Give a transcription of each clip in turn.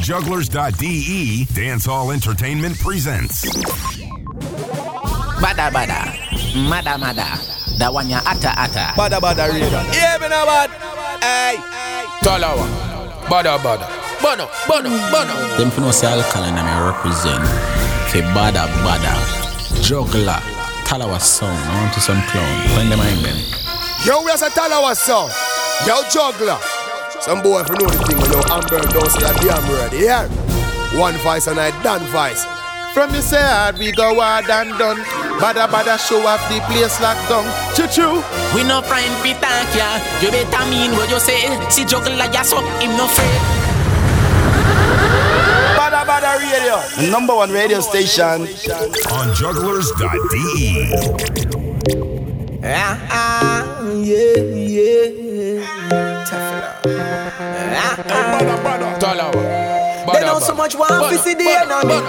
Jugglerz.de Dancehall Entertainment presents. Badda badda, mada mada, that one ya ata ata. Badda badda radar. Yeah, me no bad. Hey. Talawah. Badda badda. Bono, bono, bono. Them for no say alkaline and I represent. Fe badda badda. Juggler. Talawah sound. I want to some clown. Find them mind them. Yo, we are a Talawah song. Yo, juggler. Some boy for know the thing, you know, Amber don't say a damn word. Yeah. One vice and I done vice. From the side, we go hard and done. Badda badda show off the place locked down. Choo choo. We no friend fi thank ya. You better mean what you say. See juggler ya so him no afraid. Badda badda radio. The number one radio station. On jugglerz.de. Ah, ah, yeah, yeah. Ah. They know so much want to see the enemy.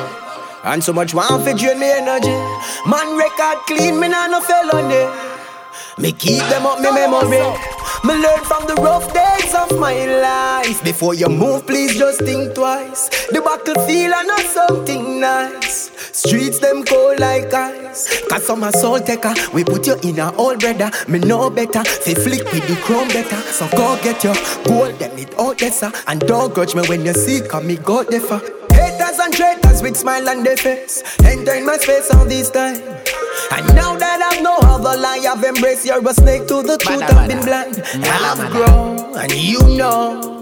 And so much want to drain me energy. Man record clean, me nah no felony. Me keep them up, me memory. Me learn from the rough days of my life. Before you move, please just think twice. The battlefield are not something nice. Streets them cold like ice. Cause some assault taker, we put you in a old brother. Me know better. Say flick with the chrome better. So go get your gold, them it out there, sir. And don't grudge me when you see, come me go differ. Haters and traitors with smile on their face. Enter in my space all this time. And now that I know no other lie, I've embraced you're a snake to the truth. Bada, I've been blind. Bada, I've grown, and you know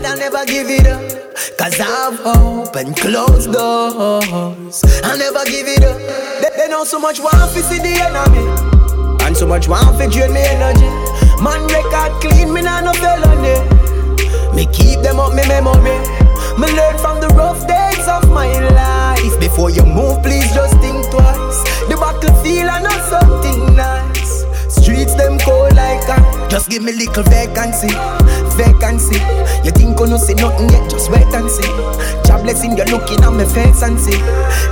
that I'll never give it up. Cause I've opened closed doors. I'll never give it up. They, they know so much want to see the enemy. And so much want to drain me energy. Man record clean, me nah no felony. Me keep them up, me memory. Me learn from the rough days of my life. Before you move, please just think twice. The battlefield are not something nice. Streets them cold like ice. Just give me little vacancy, vacancy. You think you no see nothing yet? Just wait and see. Job blessing, you're looking at my face and see.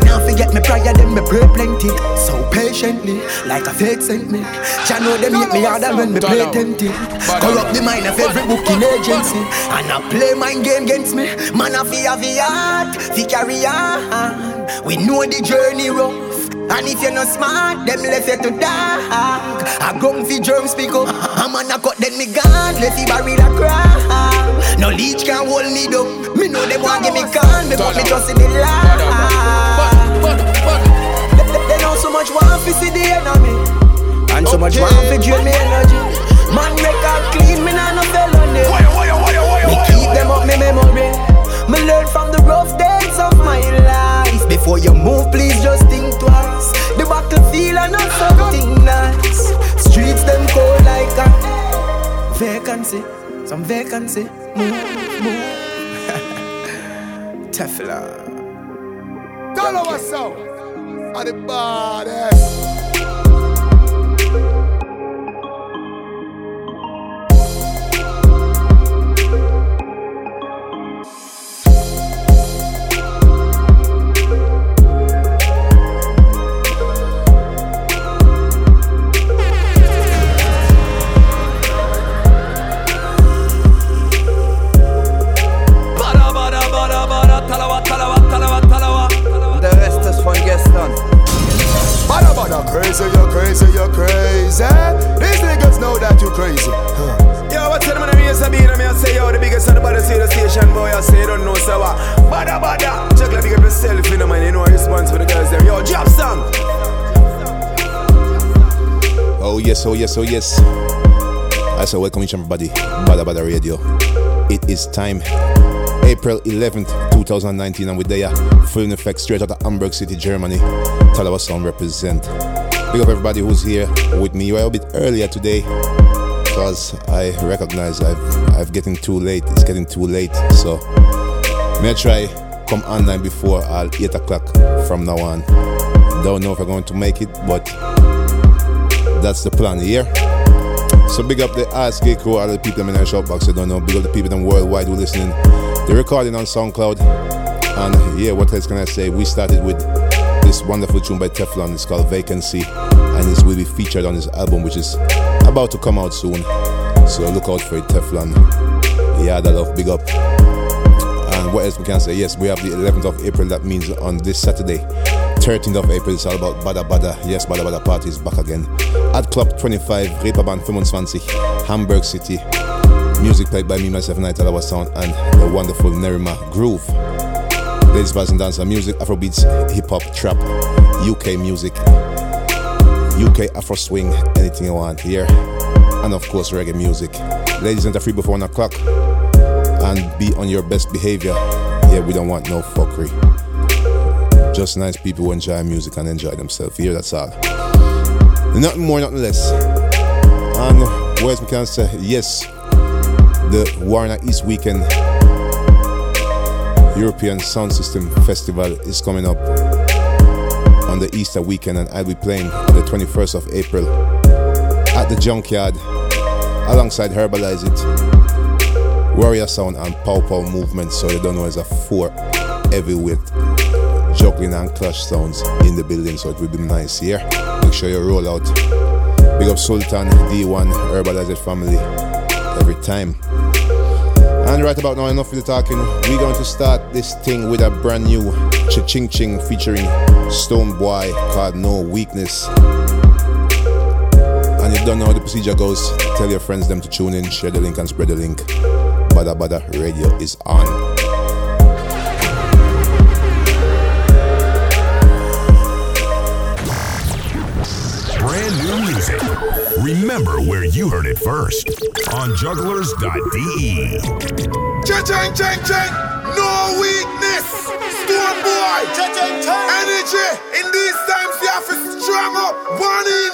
Now forget me prayer, then me pray plenty. So patiently, like a fate sent me. Jah know them hit me harder when me play tempting. Corrupt the mind of every booking agency, and I play mind game against me. Man, I fear the heart, fi carry on. We know the journey rough. And if you're not smart, them left you to die. I gun fi germs speak up. I'm on a cut, then me gone. Left fi barrel a cry. No leech can hold me down. Me know them want give me can. Me put me trust in the Lord. They, know so much want fi see the enemy. And so much want fi drain me energy. Man record clean, me nah no felony. Me keep them up, me memory. Me learn from the rough days of my life. Before you move, please just think twice. The battlefield are not something nice. Streets them cold like a vacancy, some vacancy. Move, move. Teflon. Talawah song. And the baddest. Crazy, you're crazy, you're crazy. These niggas know that you crazy. Huh. Yo, what's the man me is a beat me I say yo the biggest of the body see the station boy I say don't know so what Badda badda Juggler big up yourself you know man you know a response for the girls them Yo drop some Oh yes, oh yes, oh yes. I say welcome each everybody. Badda Badda Radio. It is time. April 11th, 2019, and we're there. Full in effect, straight out of Hamburg City, Germany. Talawah Sound represent. Big up everybody who's here with me. We're a bit earlier today because I recognize I've I've getting too late. It's getting too late. So may I try come online before 8 o'clock from now on. Don't know if I'm going to make it, but that's the plan here. So big up the Ask crew, all the people in the shop box, I don't know. Big up the people them worldwide who listening. The recording on SoundCloud. And yeah, what else can I say? We started with this wonderful tune by Teflon. It's called Vacancy. And it will be featured on his album, which is about to come out soon. So look out for it, Teflon. Yeah, that love, big up. And what else we can say? Yes, we have the 11th of April. That means on this Saturday, 13th of April, it's all about Badda Badda. Yes, Badda Badda Party is back again. At Club 25, Reeperbahn 25, Hamburg City. Music played by me, myself, and I, Sound, and the wonderful Nerima Groove. Ladies, bars, and dancer music, Afrobeats, hip hop, trap, UK music, UK Afro swing, anything you want here. And of course, reggae music. Ladies, enter free before 1 o'clock and be on your best behavior. Yeah, we don't want no fuckery. Just nice people who enjoy music and enjoy themselves. Here, that's all. Nothing more, nothing less. And can say, yes, the Warner East Weekend European Sound System Festival is coming up on the Easter weekend, and I'll be playing on the 21st of April at the Junkyard alongside Herbalize It, Warrior Sound, and Pow Pow Movement. So you don't know, it's a four heavyweight juggling and clash sounds in the building, so it will be nice here. Make sure you roll out. Big up Sultan, D1, Herbalize It family every time. And right about now, enough of the talking. We're going to start this thing with a brand new Ching Ching featuring Stonebwoy called No Weakness. And if you don't know how the procedure goes. Tell your friends them to tune in, share the link, and spread the link. Badda Badda Radio is on. Remember where you heard it first on jugglerz.de. Chang chang chang chang. No weakness. Stonebwoy. Chang chang chang. Energy. In these times, you have to strong up. Burning.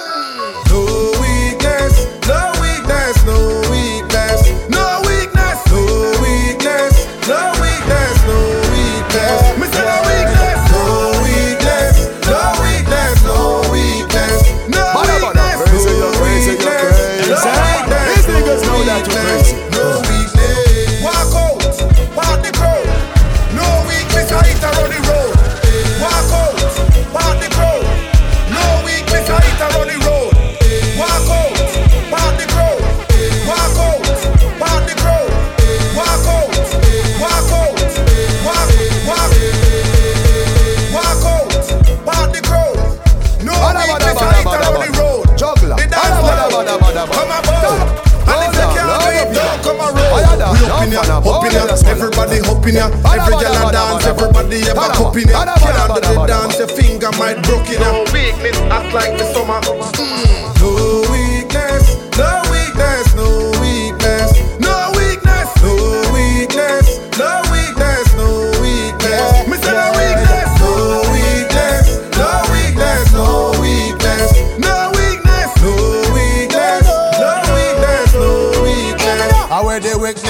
Up in ya, fire, up in ya. fire, fire. Everybody up in ya. Every girl a dance. Everybody have a cup in ya. Can't do the dance. Your finger might broke in ya. No weakness, act like the summer.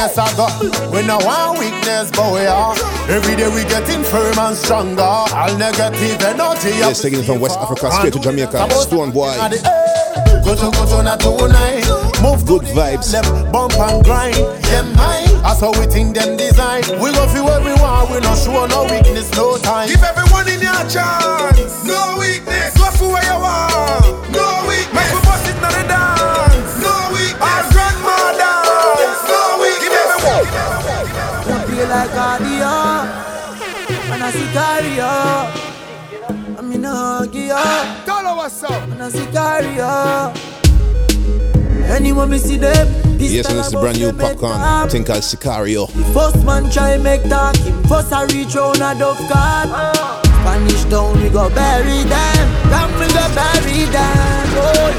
Weakness I got. We no want weakness, but we are. Every day we getting firm and stronger. All negative energy. Yes, taking it from West Africa straight to Jamaica. Stonebwoy. Go to go to not tonight. Move Good vibes. left, bump and grind. Yeah, mine. That's how we think them design. We go feel everyone. We no show no weakness, no time. Give everyone in your chance. No weakness. I play like cardio And I see cardio I mean Huggy Tell what's up. And I see Anyone me see them this Yes, and it's the brand new bust them head Popcaan. Think called Sicario. First man try make talk him First I reach round a dove card Spanish town we go bury them. Ram we go bury them oh.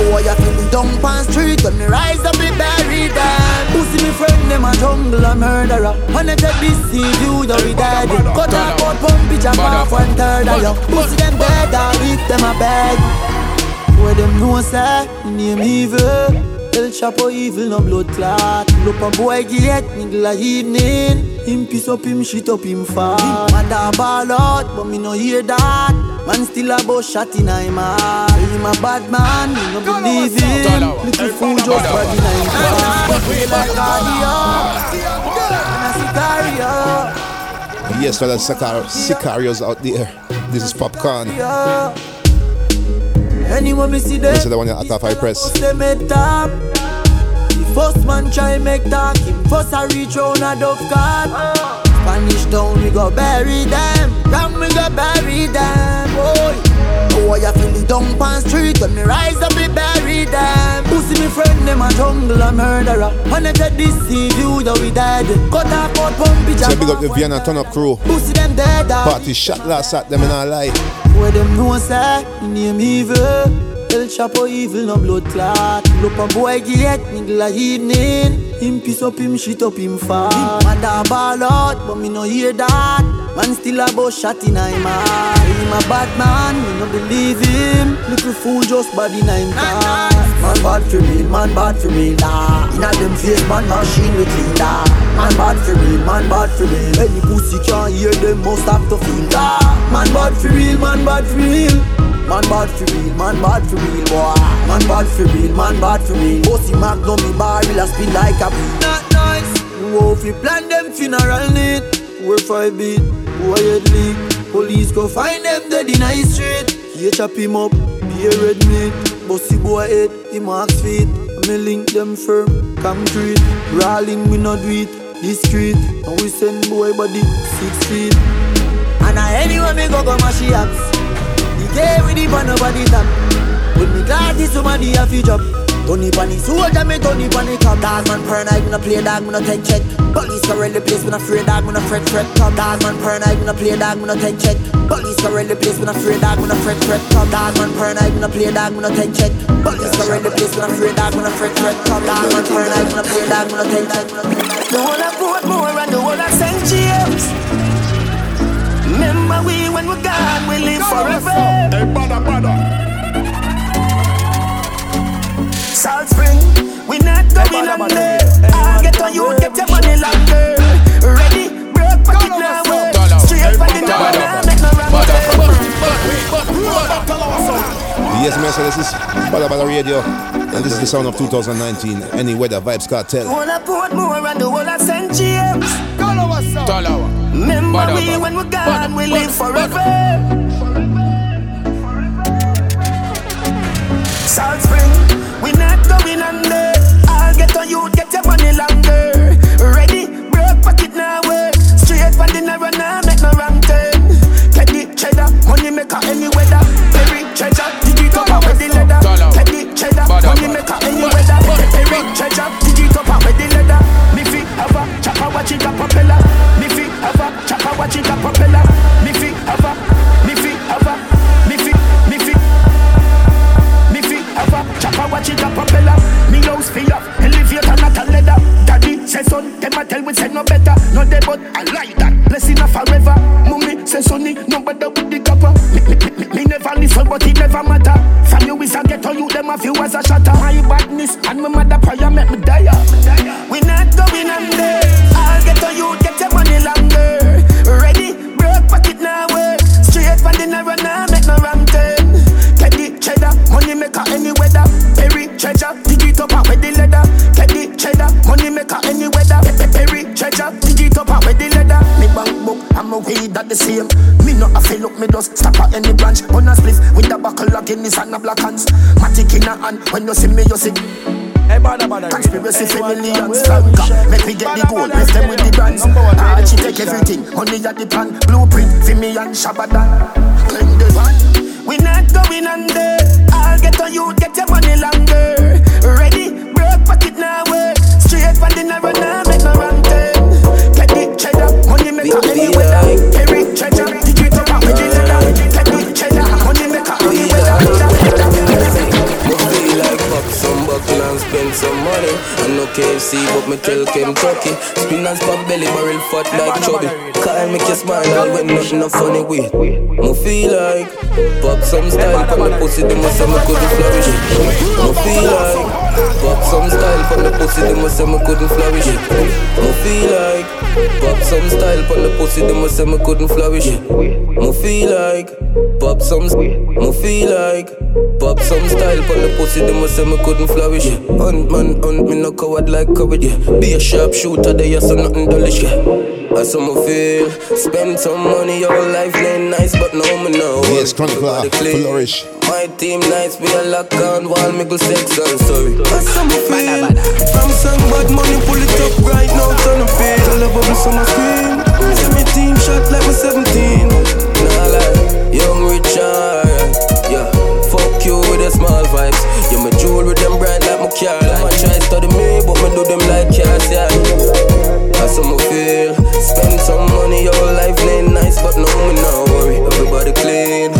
Oh, you feel down pan street. When me rise up me bury them Pussy me friend them a jungle a murderer. And if they deceive you though we dead. Cut off out pump pitch and off one third of you. Pussy them dead or if them a beg Where them know say name evil. El Chapo evil no blood clot. Look a boy get nigga a evening. Him piss up him shit up him fat mother ball out but me no hear that Man still a boss shot in him heart. Him a bad man, me no believe him Little fool just bad in him heart. We like cardio And I see Yes, well, there's Sicar- Sicarios out there. This is Popcaan. Yeah. Anyone me see them This is the one you act off high press. First them head top. The first man try make talk Him first I reach round a dove card Spanish town, we go bury them. Ram, we go bury them. Boy. Oh, I feel the dump on street when me rise up, we bury them. Pussy, me friend, them a jungle a murderer. If they deceive you, you we dead. Cut off out pump it. Say big up the Vienna turn up crew. Pussy, them dead. Party shot last at them in our lie. Where them know say, name evil. El Chapo evil, no blood clot. Look a boy get of evening. Him piece up, him shit up, him. Him mother ball out, but me no hear that. Man still a boss shot in him eye. Him a bad man, me no believe him. Little fool just bad in him car. Man bad for real, man bad for real. Nah. Inna them face, man machine we clean da. Man bad for real, man bad for real. Any pussy can't hear them, must have to feel that. Man bad for real, man bad for real. Man bad for real, man bad for real, boy. Man bad for real, man bad for real. Bossy magnum, me barrel a spin like a beat. Not nice. Who if we plan them funeral neat? We're five beat, who a head leak? Police go find them dead in high street. He chop him up, be a red meat. Bossy boy head, him axe feet. Me link them firm, concrete. Brawling we not do it, discreet. And we send boy body six feet. And I anywhere me go go mash the axe. Game with the pan nobody tap. With me glasses, somebody have to drop. Tony Panny soldier, me Tony Panny cop Dog man paranoid, me no play dog, me no take check Police go the place, me no afraid dog, me no fret fret Cop dog man paranoid, me no play dog, me no take check Police go the place, me no afraid dog, me no fret fret Cop dog man paranoid, me no play dog, me no take check Police go the place, me no afraid dog, me no fret fret Cop dog man paranoid, me no play dog, me no take check The whole of Portmore and the whole of St. James Remember we when we're gone, we live forever Hey, badda, badda. Salt Spring, we not going under. I'll get on you, get your money longer. Ready, broke pocket now, work. Eh. Straight for the now, now, make no wrong Yes, man, so this is Badda Badda Radio. And this is the sound of 2019. Any weather, Vybz Kartel. Whole of Portmore and the whole of St. Talawah. Remember Bada, we when we're gone, Bada, we live forever. Salt Spring, we not going under. I'll get on you, get your money longer. Ready, broke pocket now, work. Straight for the narrow now, make no wrong turn. Get the cheddar, money maker any weather. Berry treasure, dig it up with the leather. Get the cheddar, money maker any weather. Berry treasure, watch it a propeller. Me fi have a, me fi have a, me fi, me fi. Me fi have chopper, watch it a propeller. Me house fi up, elevator not a leather. Daddy say son, them a tell we say no better. No they but I like that. Blessing a forever. Mummy say sonny, no better with the copper. Me, me, me, me never listen, but it never matter. You is a ghetto, you them a few as a shatter. My badness and my mother prayer make me die. Same. Me not a fill up, me just stop at any branch. On a spliff with a buckle of Guinness and a black hands. Matic in a hand, when you see me, you see. Hey, badda, badda. Conspiracy for millions, flanker. Make we get the gold, rest them with the brands. Ah, she take everything, honey at the plan. Blueprint for me and Shabada. Claim the one. We not going under. KFC, but me tell Kentucky. Spin and spot belly barrel fat like chubby. Call me kiss smile when nothing no funny with. Me feel like pop some style from the pussy, them must say me couldn't flourish. Me feel like pop some style from the pussy, them must say me couldn't flourish. Me feel like pop some style from the pussy, them must say me couldn't flourish. Me feel like pop some. Me feel like pop some style from the pussy, them must say me couldn't flourish. Hunt man, hunt me no coward like courage. Yeah. Be a sharp shooter, there you so nothing dullish. Yeah. That's how me feel. Spend some money, your life ain't nice, but no me know. Yes, Chronic Law, ah, flourish. My team nice, we a lock on while me go sex and sorry. That's how me feel. I'm some bad money, pull it up right now, turn the feel. All the me, so my screen. See me team shot like me 17. Nah lie, young Richard, yeah. Fuck you with the small vibes. Yeah, my jewel with them bright like my car. Like my try study me, but me do them like cars, yeah. That's how me feel. Spend some money, your life ain't nice, but no, me not worry. Everybody clean.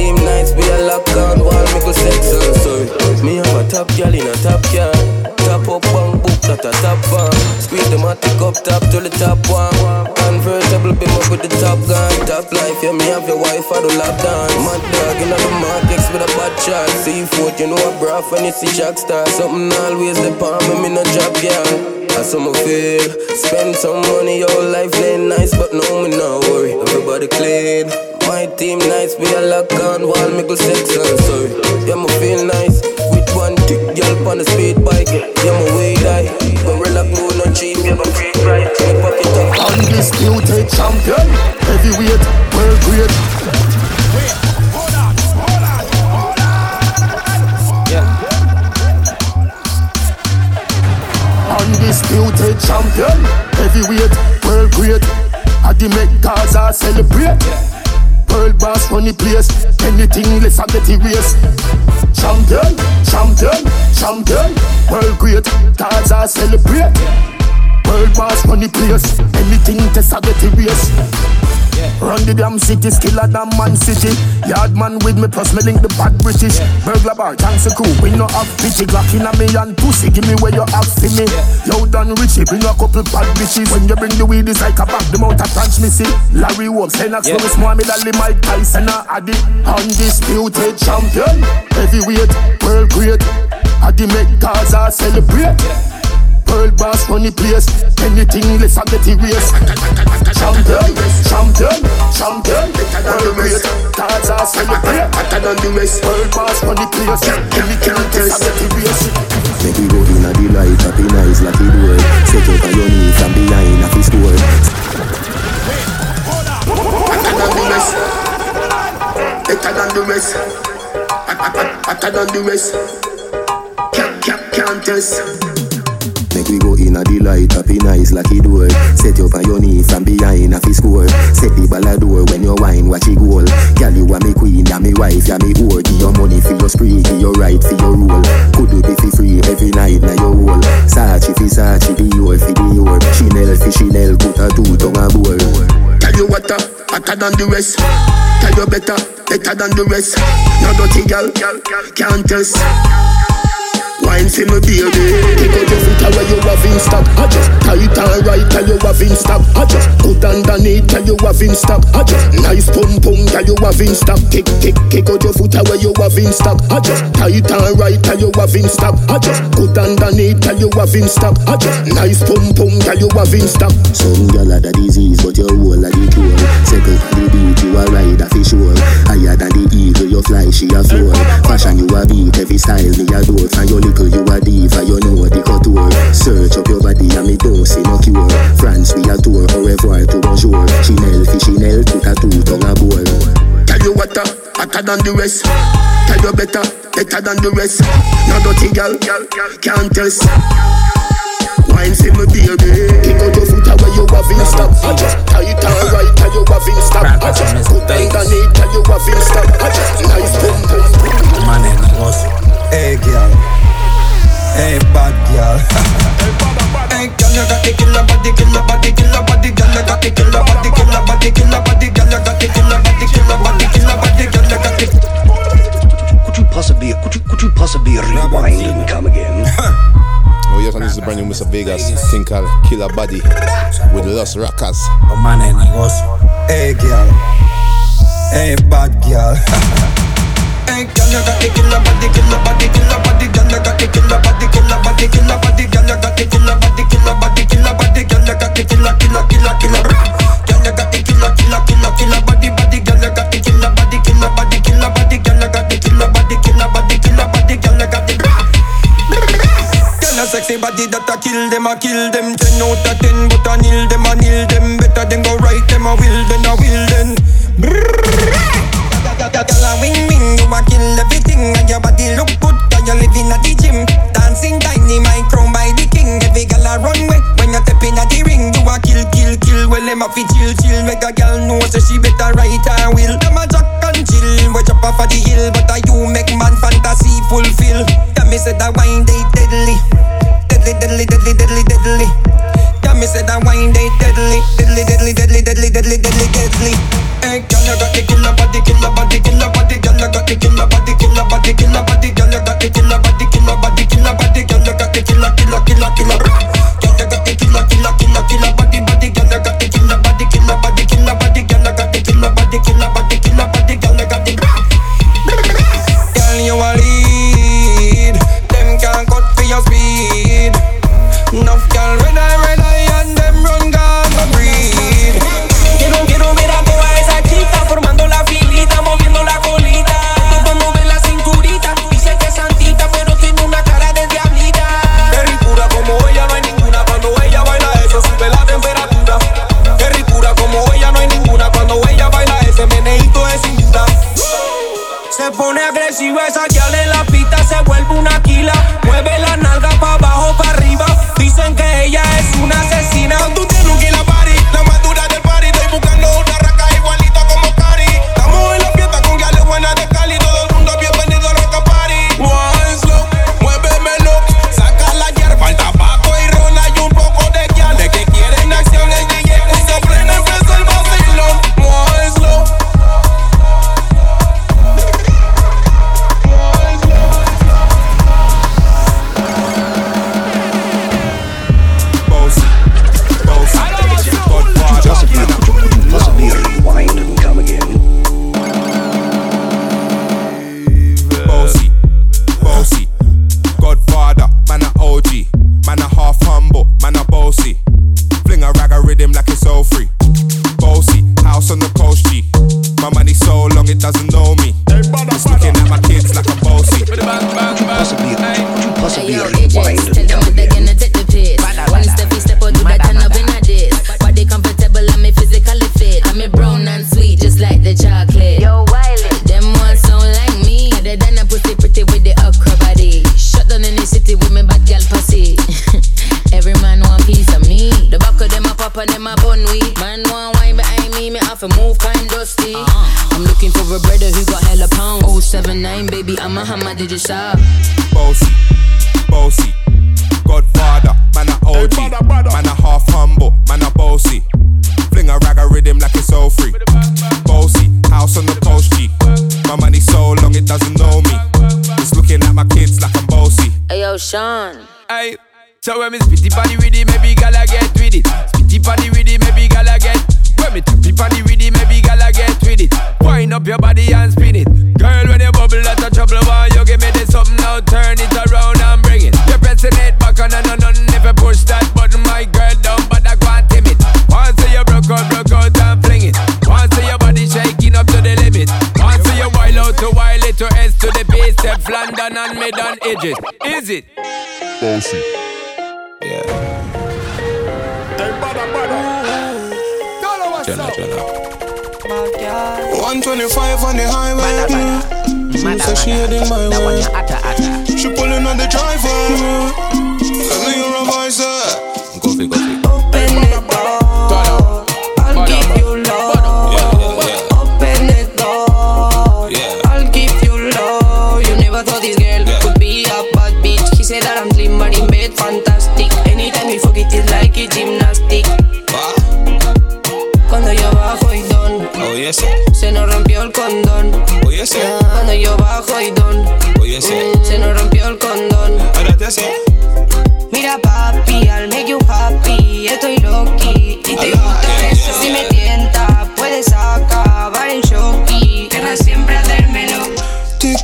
Team nights, we a lock on while me go sex on. sorry. Me have a top girl in a top car. Top up bang book, that a top one. Squeeze the matic up top to the top one. Convertible be up with the top gun. Top life, yeah, me have your wife, I do lap dance. Mad dog, you know the markets with a bad shot. See foot, you know a bra when you see Jackstar. Something always the palm, me no drop, girl. I saw my feel. Spend some money, your life ain't nice, but no, me not worry. Everybody clean. My team nice, we a lock on one, make sex and sorry. Yeah, me feel nice. With one tick, girl on the speed bike. Yeah, my way die. Gorilla glue, no cheap, yeah, my free price. Me pocket up. Undisputed champion, heavyweight, world great. undisputed champion, heavyweight, world great. I the make Gaza celebrate. World boss run the place, anything less I get erased. Champion, champion, champion, world great. Gaza celebrate. World boss run the place, anything less I get erased. Run the damn city, skiller than man city. Yard man with me, plus me link the bad British. Burglar bar, thanks a crew. We no have pity. Glock in a me and pussy. Give me where you have for me. Yo, done Richie, bring a couple bad bitches. When you bring the weed, it's like a bag. The mount of transmissy. Larry Wolf, Senax, yeah. Lewis Mohammed Ali, Mike Tyson, Addy. Undisputed champion. Heavyweight, world great. Addy make Gaza celebrate. World boss run the place. Anything less I get erased. Champion, champion, champion. World great. Cards are celebrate. Hotter than the rest. World boss run the place. Anything less I get erased. Make we go in a delight, happy nice like it would. Set up on your knee from behind a fist score. Hotter than the rest. Better than the rest. Hotter than the rest. Can't, can't, can't test. Make we go in a delight, happy nice like it door. Set you up on your knee from behind a fi score. Set the ball a door when you wine, watch it goal. Girl, you are me queen, ya me wife, ya me whore. Give your money for your spree, give your right for your rule. Could do be fi free every night na your whole. Sachi fi Sachi, your fi your. Chanel fi Chanel, put a two tongue a bowl. Tell you what, uh, hotter than the rest. Tell you better, better than the rest. No dirty girl, can't test wine for me baby. Kick out your foot away you have in stock I just tight and right tell you have in stock I just put underneath tell you have in stock I just nice pum pum tell you have in stock Kick kick kick out your foot away you have in stock I just tight and right tell you have in stock I just put underneath tell you have in stock I just nice pum pum tell you have in stock Some gyal are the disease but your whole are the cure for the beat you a ride a for sure. Higher than the eagle you fly she a floor. Fashion you a beat every style me a door From your little you a diva, you know the couture. Search up your body and me don't see no cure. France we a tour, au revoir to bonjour. Chanel Chanel, put a two tongue a bowl. Tell you what, uh, hotter than the rest. Tell you better, better than the rest. No dirty girl, can't test. Wine for me baby Kick out your foot away you have in stop I just tight and right tell you have in stop I just put underneath tell you have in stop I just nice boom boom Man in the Hey girl Hey, bad girl. hey, girl, you got the killer body, killer body, killer body, girl, you got the killer body, killer body, killer body, girl, you got the killer body, killer body, killer body, girl, you got the. Could you possibly, could you, could you possibly rewind and come again? Oh yes, and this is the brand new Mr. Vegas thing called Killer Body with Los Rakas. Oh man, and he was, hey girl, hey bad girl. Hey, you body, body, body, body, body, body, body, body, body, body, body, body, body, body, body, body, body. Girl, a sexy body that a kill them, a kill them. Ten out of ten, but a nil them, a nil them. Better than go right them, a will then, a will then. Girl, a wing wing, you a kill everything And your body look good, cause you live in a the gym. Dancing my crown by the king. Every girl a run way, when you step in a the ring. You a kill, kill, kill, well them a fi chill, chill. Make a girl know, so she better write her will. Them a jack and chill, we jump off of the hill But a you make man fantasy fulfill? Tell me say that wine they deadly. Deadly, deadly, deadly, deadly, deadly. Tell me say that wine they deadly. Deadly, deadly, deadly, deadly, deadly, deadly, deadly Eh, hey, girl, you got the killer body, killer body, killer body, girl, you got the killer body, killer body, killer body, girl, you got the killer body, killer body, killer body, girl, you got the killer, killer, killer, killer, killer 125 on the highway. Mm. So she heading my way. She pulling on the driveway. Let me hear a voice. Go fi, go yes, sir.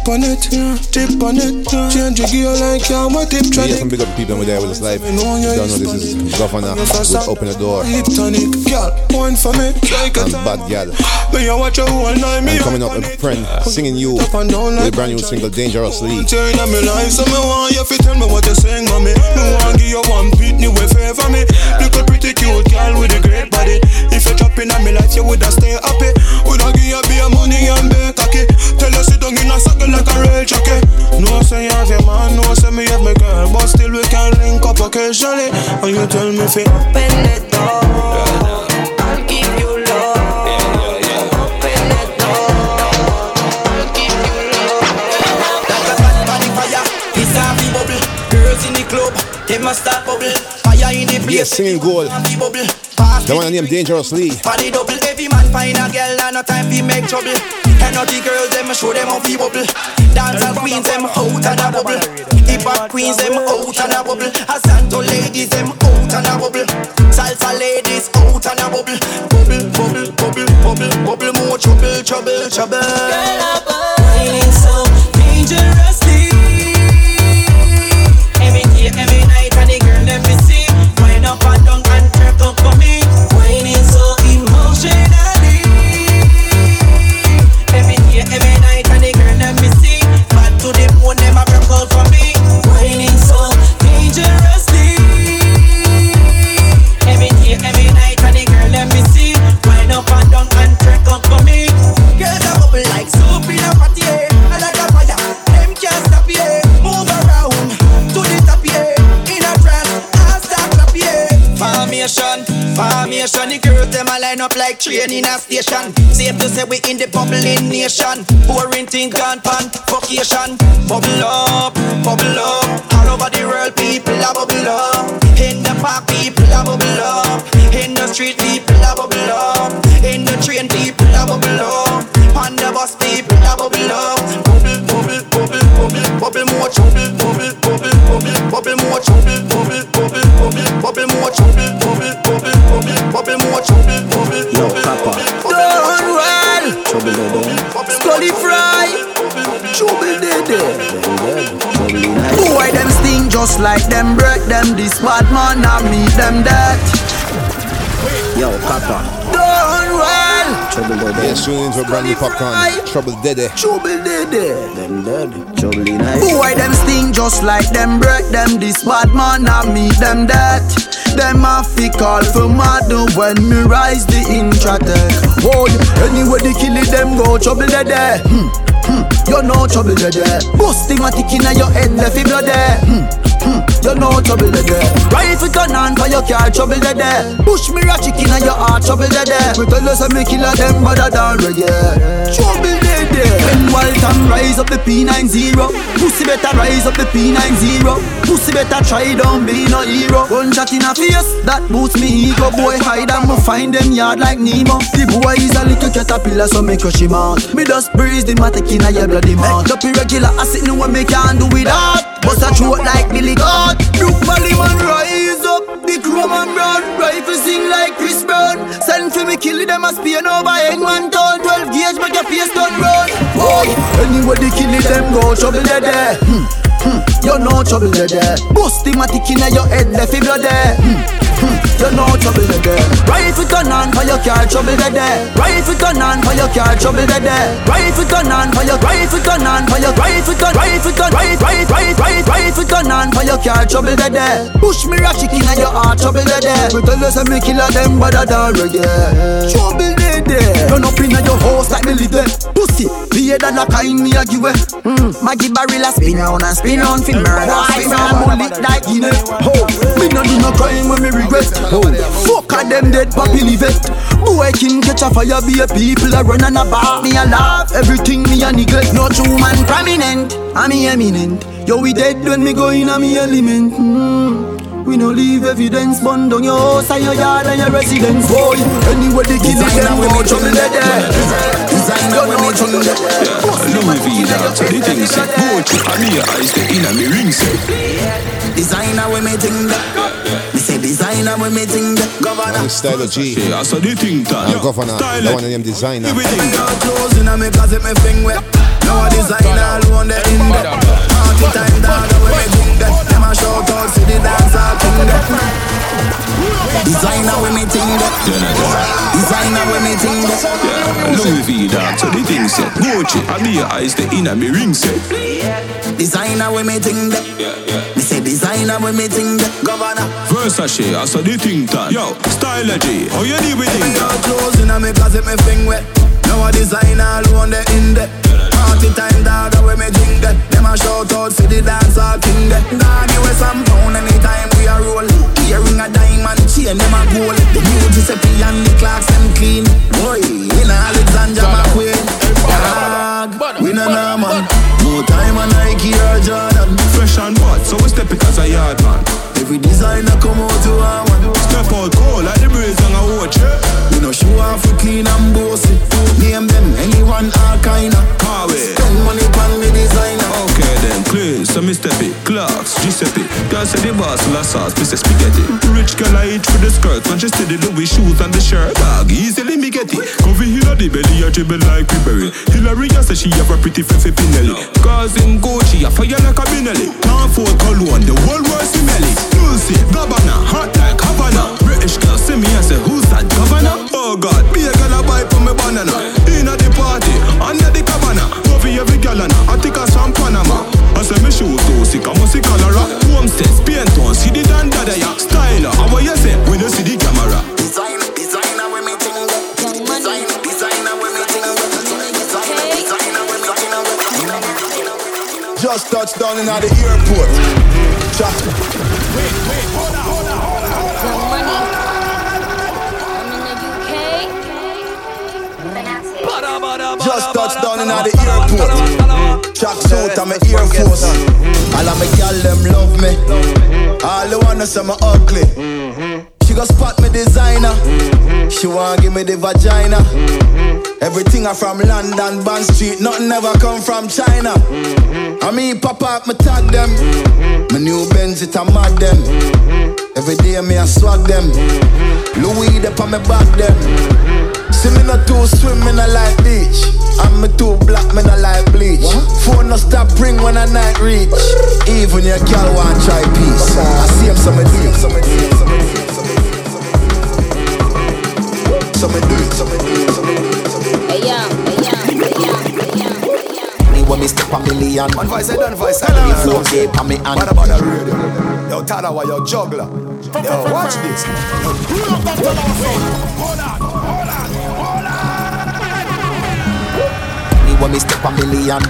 On it, tip on it. Change your gear like you're my tip Yeah, tronic. some big up people with there with this life. You don't know this is Govana with Open the Door Hip tonic, girl, one for me, like a and. Bad Gyal. Me you watch your whole night, me And coming up, a friend singing you with a brand new single, Dangerously. Turn on me life, so me want you fi tell me what you saying, mommy. Me want give you one Pitney way favor me. Little pretty cute girl with a great body. If you drop in on me life, you woulda stay happy. Woulda give you be money and be cocky. Tell you sit down in a circle like a real jockey. No say you have your man, no say me have my girl, but still we can link up occasionally. And you tell me fi open the door. I'll give you love. Open the door. I'll give you love. Like a bad body fire, this a be bubble. Girls in the club, they must start bubble. Fire in the Yes, place, singing gold. be bubble. Pass The one named Dangerously. Body double, every man find a girl and no time fi make trouble. And all the girls them show them how fi bubble. Dancehall queens them out and a bubble. Hip hop queens them out and a bubble. Asanto ladies them out and a bubble. Salsa ladies out and a bubble. Bubble, bubble, bubble, bubble, bubble, more trouble, trouble, trouble. Girl, Whining like train in a station. Safe to say we in the bubbling nation. Boring thing gone pan, vacation. Bubble up, bubble up. All over the world, people a bubble up. In the park, people a bubble up. In the street, people a bubble up. In the train, people a bubble up. On the bus, people a bubble up. Bubble, bubble, bubble, bubble, bubble more trouble. Bubble, bubble, bubble, bubble more trouble. Bubble, bubble, bubble, bubble more trouble. Just like them break them. This bad man, I meet them dead. Yo, Papa. Done well. Trouble dead. Yes, tune into a brand new Popcaan. Trouble dead. Trouble dead. Them dead. Trouble in ice. Boy, them sting just like them break them. This bad man, I meet them that. Them a fi call for mad when me rise the Intratec. Boy, anyway they kill them go trouble dead. Hmm. You know trouble dead. Busting a tick inna your head, left it blood there. Hmm. Hmm. You know trouble dead. Rifle turn on for your car, trouble dead. Push me a chicken in your heart, trouble dead. Me tell you some me killer them better than reggae. Trouble dead. When Walton rise up the P90, pussy better rise up the P90. Pussy better try don't be no hero. Gunshot in a face that boosts me ego. Boy hide and me find them yard like Nemo. The boy is a little caterpillar, so me crush him out. Me just breeze the matic in your bloody mouth. Up irregular, I sit no one me can't do without. Bust a throat like Billy God. Brook Valley man rise up. The chrome and brown rifle sing like Chris Brown. Send for me kill them a spear over Eggman town. 12 gauge make your face turn round. Boy, anyway they kill them go trouble there there. Hmm. Hmm. You know trouble there there. Bust the matic in your head left it blood there. Hmm. You know trouble there there. Rifle gun on for your car trouble there there. Rifle gun on for your car trouble there there. Rifle gun on for your rifle gun on for your rifle gun rifle gun rifle rifle rifle rifle gun on for your car trouble there there. Push me a chicken in your heart trouble there there. Me tell you say me killer them better than reggae. Trouble there there. Run up in your house like me live there. Pussy, beer than a kind me a give it. Mm. Maggie barrel a spin round and spin round fi murder. Spin round bullet like Guinea. Oh, me no do no crime when me regret. Oh, fuck a them dead papi leave it. Boy king catch a fire be a people a run and a bar. Me a laugh everything me a neglect. No true man prominent. I'm eminent. Yo we dead when me go in a me element. Mm. We no leave evidence Bond on your house and your yard and your residence Boy, anyway they kill them go trouble there Designer when me trouble there Louis V dog, so the thing say Go to a me eyes, the inner me ring say Designer when me think that. Me say designer when me think that. Govana. One style of G. Yeah, so the thing done And governor, the one of them designer. Everything. Got clothes in me closet me fling wet. Now a designer alone the in there Party time dog when me Designer when me think that Yeah, Louis V dog, so the thing say Gucci, a me eyes, the inner me ring say Designer when me think that Me say designer when me think that Governor Versace, I saw the thing done Yo, G, how you deal with it? got clothes in a me closet me fling wet Now a designer alone the in there Party time dog when me drink that Them a shout out for the dancer king that Dog you some pound anytime we a roll Earring a diamond chain. Them a gold The new Giuseppe and the Clarks them clean. Boy in Alexander McQueen Dog we no know man No time on Nike or Jordan. Fresh and hot, so we step it as a yard man. Every designer come out to a one. Step out cold like the breeze on a watch We no show off we clean and bossy. Name them anyone all kinda Carway Spend money on me designer. Okay then, clear, so me step it Clarks, Giuseppe. Girl say the boss of sauce, piece spaghetti. Rich girl I eat through the skirt. When she see the Louis shoes and the shirt? Dog, easily me get it. Cover of the belly, a dribble like Ribery Hillary, I say she have a pretty fifi Pinelli. Cause in Gucci, I fire like a Benelli. Can't afford cologne, the whole world smell it Lucy, Gabbana, hot like Havana. British girl see me and say, who's that governor? Oh God, be a girl a buy for me banana. Inna the party, under the cabana Cover every girl and I take us from Panama I say me shoes too sick, I must see cholera Homestead, paint on, see the dan dada ya Styler, how what you say? When you see the camera? Designer when me Designer, when me Just touched down in at the airport. Just Just touched down in the airport. Track suit and my Air Force. All of my gal them love me. All the wanna say me ugly. She go spot me designer. She wanna give me the vagina. Everything I from London, Bond Street. Nothing ever come from China. I mean, pop up, me tag them. My new Benz, it a mad them. Every day me I swag them. Louis, they on me back them. See me not too swim, me not like beach. I'm me too black, me not like bleach. Phone no stop ring when I night reach. Even your girl want try peace. I see him some of them. so me do it, so me do it, so me do it. So me do it. Hey yo, hey yo, hey yo, hey yo. Me when me step a million. One voice, I done voice. Me four K pa me hand. What about the radio? Yo, Talawah, yo, juggler. Yo, watch this. Pull up that Talawah sound. Hold on, hold on, when me step a million.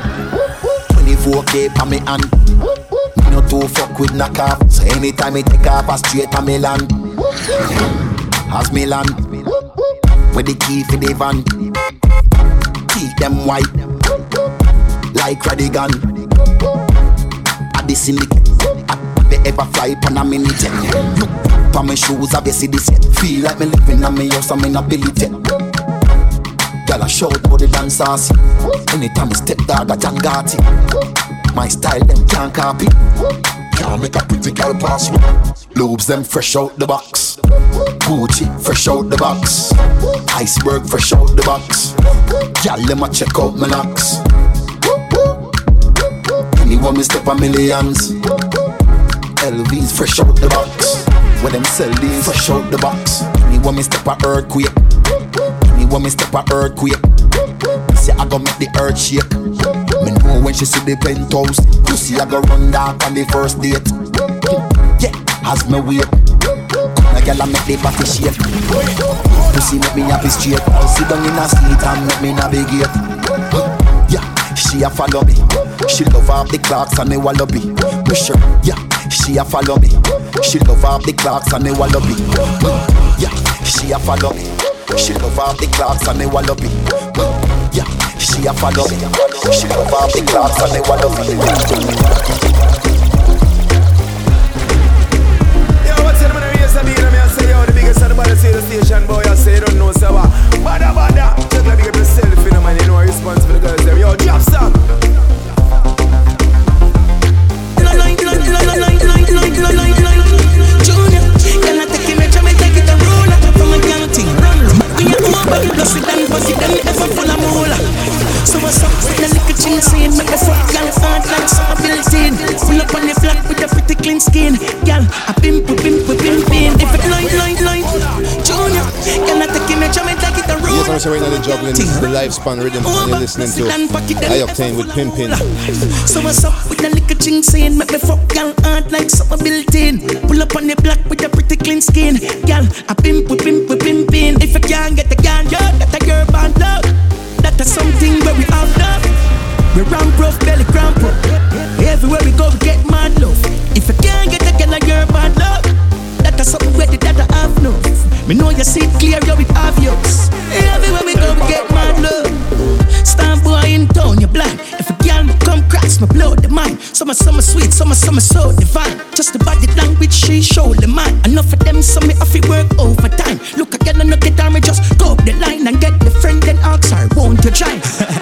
24k pa me hand. Me no too fuck with knock off. So anytime me take off, I straight a me land. As me. With the key for the van. Keep them white. Like Radigan. At the syndicate. At the ever fly pan a mini jet. Look for my shoes, I see this yet. Feel like me living on me house, I'm in a billy. Girl, I shout about the dancers. Anytime I step dog, I John Gotti. My style, them can't copy. Can't make a pretty girl pass me. Lobes, them fresh out the box. Gucci, fresh out the box. Iceberg, fresh out the box. Girl, let me check out my locks. Anyone me step a millions. LVs, fresh out the box. When them sell these, fresh out the box. Anyone me step a earthquake. When me step a earthquake. Say I go make the earth shake. Me know when she see the penthouse. you see I go run down on the first date. Yeah, as me wait. A girl I make the body shake. Pussy make me happy straight. Sit down in a seat and make me navigate. Yeah, she a follow me. She love up the clocks and me wallaby. Me sure, yeah, she a follow me. She love up the clocks and me wallaby. Yeah, she a follow me. She love all the clocks and me wallaby. Yeah, she a follow me. She love all the clocks and me wallaby. Yo, what's up, man? Yes, I'm. I say, yo, the biggest of the body station, boy. I say, don't know, so what? Badda, badda. Just like big up yourself, you know, man. You know, responsible girls, them. Yo, drop some. Junior, Over, plus we done, but it done ever full of moolah. So what's up with the little chin scene? Make the fuck young hard like some built in. Pull up on the block with a pretty clean skin. Girl, I pimp, pimp, pimp, pimp, pimp. If it line, line, line. Junior, can I take it, make sure me take it a roller. Yes, I'm right now the juggling. This is the lifespan rhythm, and you're listening to I Octane with Pimpin. So what's up with the little ching saying Make me fuck y'all hard like something built in Pull up on the block with a pretty clean skin Y'all, I pimp, we pimp, we pimpin If you can't get That is something where we have love We ramp rough, belly cramp up. Everywhere we go, we get mad love. If you can't get the girl, a girl band love That is something where the data have no Me know you see it clear, yo, it obvious Everywhere we go, we get mad love Stand boy in town, you blind. If a girl me come cross, me blow the mind. Are some sweet, some are so divine. Just the body language she show the man. Enough of them, some me to work overtime. Look again and look at her, me just go up the line and get the friend then ask her, won't you try?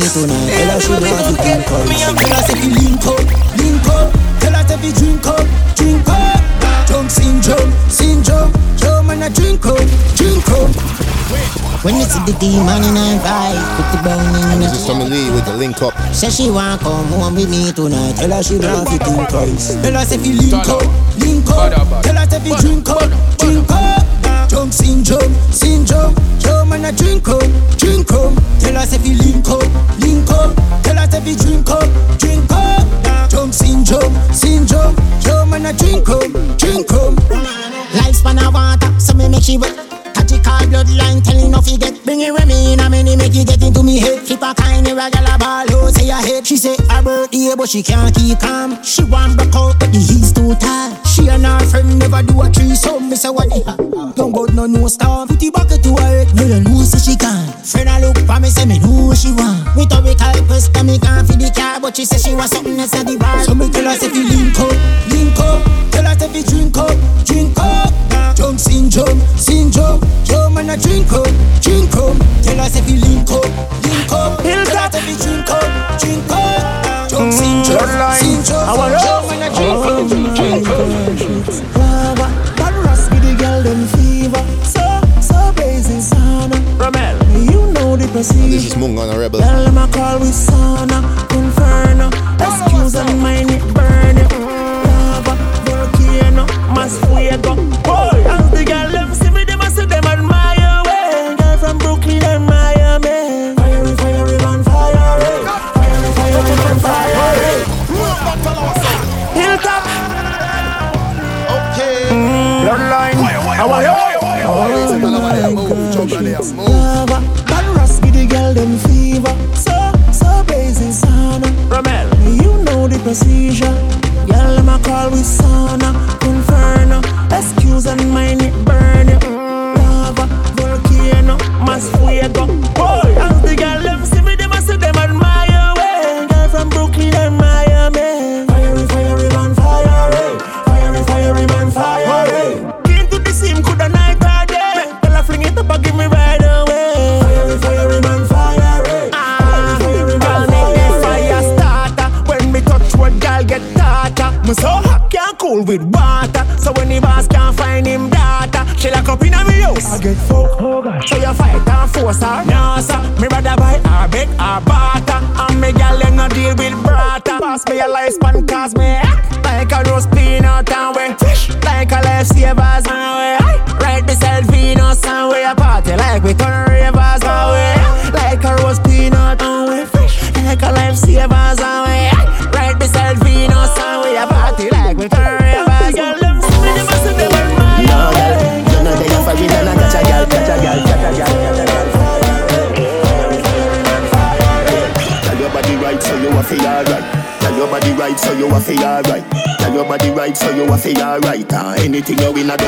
me obvious. tonight Tell her she Everywhere we wanna get drink up me and Tell her say fi link up, link up Tell her say fi drink up, drink up Drunk syndrome, syndrome Yo man a drink up, drink up When you see the demon in her vibe Put the burn in This is Tommy Lee with the link up. Say she want come home with me tonight. Tell her she want to think twice. Tell her say fi link up, link up. Tell her say fi drink up, drink up. Drunk syndrome, syndrome. Yo man a drink up, drink up. Tell her say fi link up, link up. Tell her say fi drink up, drink up. Drunk syndrome, syndrome. Yo man a drink up, drink up. Lifespan of water, so me make she wet. Call bloodline, telling no forget. Bring it with me in a minute, make it get into me head. Flip a kind of a ball, oh, say her head. She say her birthday, but she can't keep calm. She want back out, but the heels too tight. She and her friend never do a threesome. Me say what the? Don't go no no star. Put it back to her head, no no know say she can. Friend I look for me, say me know she want. Me rhetorical question, me can't feed the car, but she say she want something else at the bar. So me tell her say fi link up, link up. Tell her say fi drink up, drink up. Drunk syndrome, syndrome. Yo man a drink up, drink up. Tell her say fi link up, link up. Tell her say fi drink up, drink up. Drunk syndrome, syndrome. Yo on a This is Rebel. Tell them I call with sauna, inferno. Excuse and it burn it. Lava, volcano.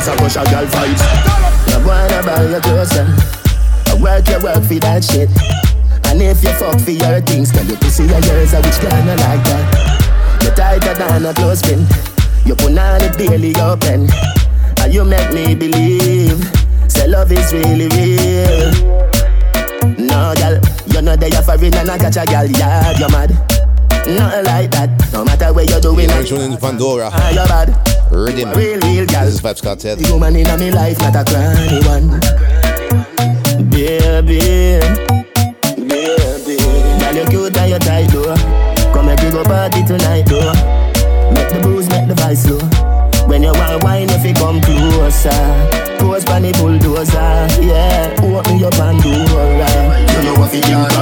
Just a push a girl fight. No wanna buy your closer. I work your work for that shit. And if you fuck for your things, tell your pussy or yours, I which kinda like that. You tighter than a clothespin. You put on it barely open. And you make me believe. Say love is really real. No, girl, you know they are foreign and I catch a girl, yeah, you're mad. Nothing like that. No matter where you're doing, You're tuning in Pandora. ah, you're bad. Rhythm. Real, real girl. This is Vybz Kartel. The woman in my life, not a cranny one. Baby, baby. Girl, you cute and you tight, though. Come and party tonight, though. Make the booze, make the vice slow. When you want wine, if you come closer. Pose pan the bulldozer, yeah. Open your Pandora. You know what you think,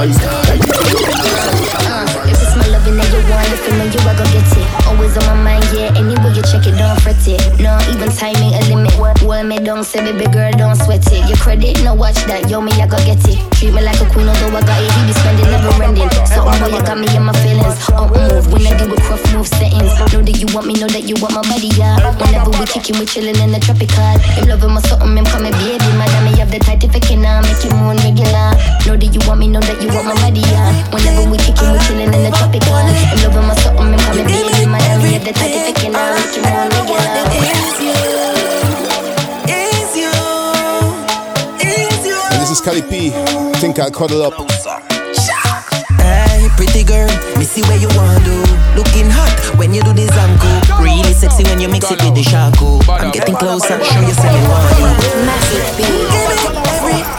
you want, if you know you, I go get it. Always on my mind, yeah. Anyway you check it, don't fret it. No, even timing a limit. Well, me don't say, baby girl, don't sweat it. Your credit, no watch that, yo, me, I go get it. Treat me like a queen, although I got it, he be spending never ending. So, boy, you got me in my feelings. Oh, move when I do with rough move settings. Know that you want me, know that you want my body, yeah. Whenever we kicking, we chilling in the tropical. Him loving my something, him coming, baby. Madam, me have the tight if I can, uh, make you more regular. Know that you want me, know that you want my body, yeah. Whenever we kicking, we chilling in the tropical. Him loving my something, him coming, baby. Madam, me have the tight if I can, uh, make you more regular. And Cali P. Think I'll cuddle up. Hey, pretty girl, me see where you want to. Looking hot when you do the zanku. Really sexy when you mix it with the shaku. I'm getting closer, show you say you want you. Massive Give me everything,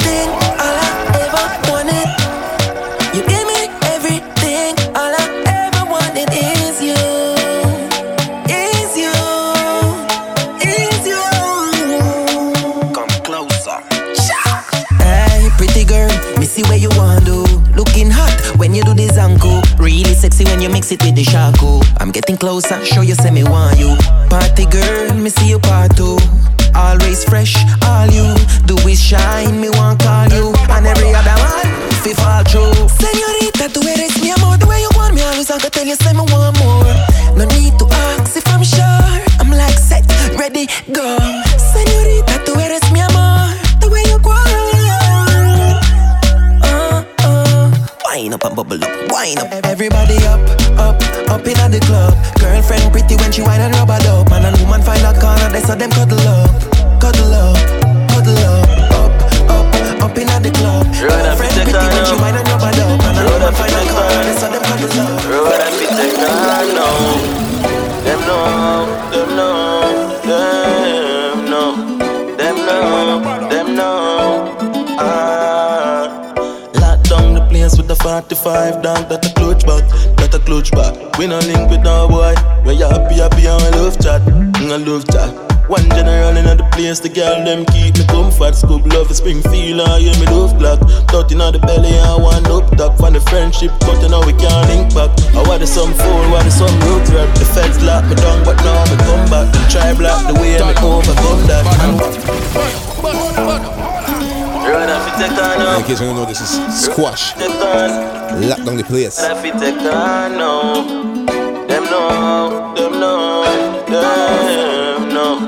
sexy when you mix it with the shaku. I'm getting closer, show you say me want you. Party girl, me see you part two. Always fresh, all you do is shine. Me want call you, and every other if you fall through. Up, up in the club. Girlfriend pretty when she wine and rub it up. Man and woman find a corner, they saw them cuddle up, cuddle up, cuddle up, up, up, up in the club. Girlfriend pretty when she wine and rub it up. Man and woman find a corner, they saw them cuddle up. Road fit them know. Them know, them know, them know, them know, them know. Ah, lock down a 45 down, that a clutch back, that a clutch back. We no link with no boy. When you happy, happy, and I love chat, I love chat. One general in the place, the girl them keep me comfort. Scoop love for Springfield, I hear me love clock. Thought in the belly, I want up top. From the friendship, but you know we can't link back. I want some fool, want some roots rap. The feds lock me down, but now me come back. Try block the way I me overcome that. In case you don't know, this is Squash. Lock down the place. Them know, them know, them know,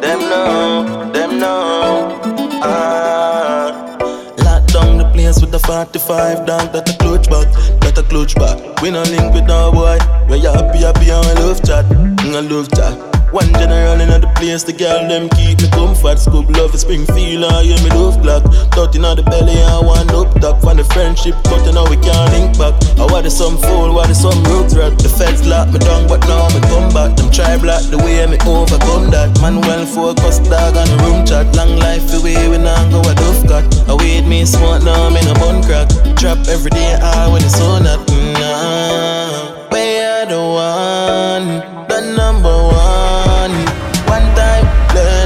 them know, them know. Ah, lock down the place with the 45 down, that a clutch back, that a clutch back. We no link with no boy. When you happy, happy, and I love chat, I love chat. One general in the place, the girl them keep me comfort. Scoop love Springfield, I hear me love clock. Thought in the belly, I want up top. From the friendship, but you know we can't link back. I want some fool, want some roots rat. The feds lock me down, but now me come back. Them try block the way me overcome that. Man well focused, dog on the room chat. Long life the way we now go a dove cut. I wait me smart now, in a bun crack. Trap every day, I when it's on that. Nah,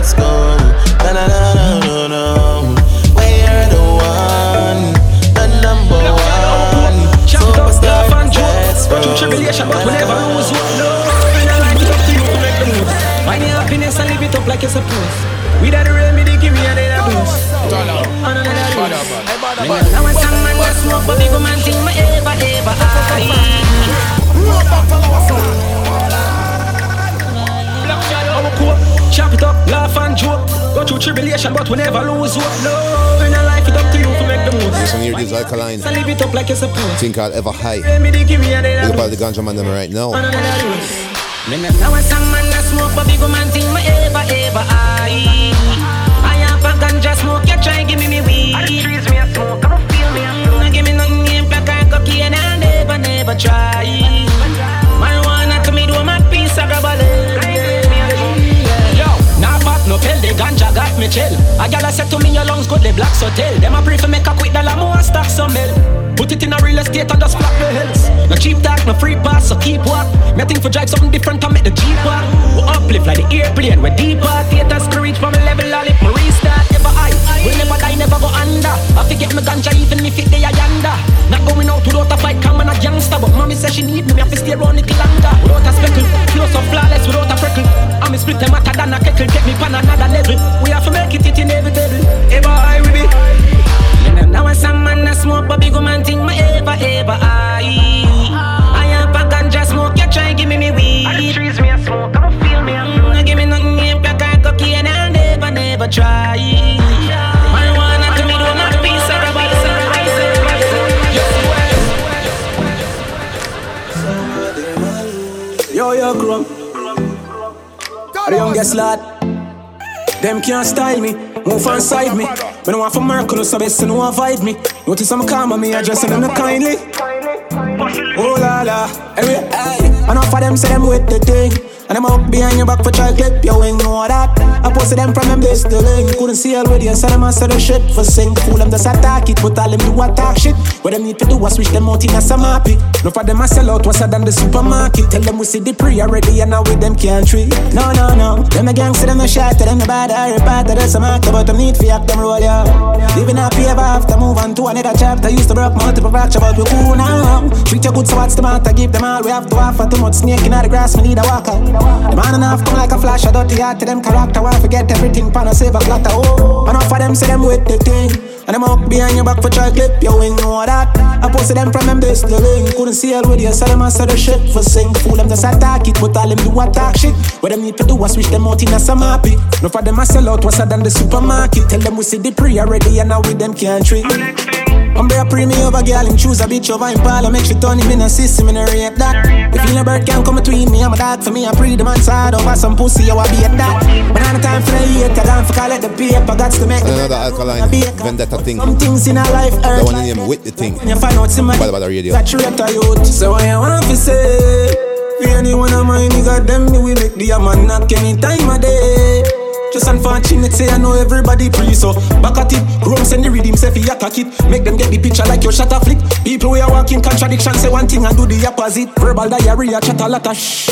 let's go. Na na na na na na. We're the one, the number one. Superstar, let's go. Through tribulation, but we never lose what love. In a life, it's up to you to make the moves. Find your happiness and live it up like you're supposed. We that the real they give me a day that boost. And another boost. Now when some man that smoke, but big man think me ever, ever Our cope, chop it up, laugh and joke. Go through tribulation, but we never lose hope. Love in a life, it's up to you to make the moves. This one here is Alkaline. So live it up like you're supposed. Thing called Ever High. Real me, they give me a day Look about the ganja man them right now. And another boost. Now when some man that smoke, but big man think me ever, ever I. I have a ganja smoke, you try give me me weed. the trees me a smoke, come feel me. Mm, give me nothing in black and cocaine, I never, never try. Marijuana to me do my piece of grab Yo, nah pop no pill, the ganja got me chill. A gal a said to me your lungs good, they black so tell. Them a pray for make a quick dollar more stack some mill. Put it in a real estate and just flop the hills. No cheap talk, no free pass, so keep walk. Me think for drive something different and make the Jeep walk. We uplift like the airplane, we deeper. Theaters to reach from a level, me restart. Never I, we never die, never go under. I forget me ganja even if it they a yonder. Not going out without a fight, come on a gangster. But mommy says she need me, me have to stay around it longer. Without a speckle, close up flawless, without a freckle. I'm a split them hotter than a kettle, get me pan another level. We have to make it, it inevitable. Ever I will be. Now when some man a smoke, but big man think me ever, ever I. I lad. Them can't style me. Move on side me. When I want for Mercury, so best I vibe me. Notice I'm calm on me, addressing them kindly. Oh la la. Anyway, aye. Enough of them say them with the thing. And them up behind your back for clip your wing, know that. I posted them from them base to link. Couldn't see already, so them answer the shit for sing. Fool them just attack it, but all them do attack shit. What them need to do was switch them out in a some happy. No for them I sell out, what's than the supermarket. Tell them we see the pre already, and now with them can't treat. No, no, no. Them a gangster, them a shot, them a bad, I repart, that's a mark, but them need for act them roll, yeah. Living happy ever after, move on to another chapter. Used to broke multiple fracture, but we cool now. Treat you good, so what's the matter? Give them all we have to offer. Too much snake in the grass, we need a walker. The man enough come like a flash, I dirty heart to them character. Why forget everything, pan a save a clatter. Oh, enough of them say them with the thing. And them up behind your back for try clip your wing, know that. I posted them from them base to link. You couldn't see already, so them answer the shit for sing. Fool them just attack it, but all them do attack shit. What them need to do was switch them out in a some happy. No for them I sell out, what's than the supermarket. Tell them we see the pre already, and now with them can't treat. I'm bare pre me over girl, him choose a bitch over him pal. Make she turn him in a system in a rape that. If you a bird can come between me, I'm a dog for me. I pre the man side over some pussy, you a beat that. But the time for the hate, I don't for collect the paper, got to make And another alkaline vendetta thing. some things in our life The hurt. one in him with the thing. You find out somebody Badda Badda Radio. saturate a youth. So what you want to say? For anyone of my nigga, them me we make the man knock any time of day. Say I know everybody pre so back at it. Chrome send the rhythm, say fi attack it. Make them get the picture like your shutter flick. People we are walking contradiction. Say one thing and do the opposite. Verbal diarrhea, chat a lot of shh.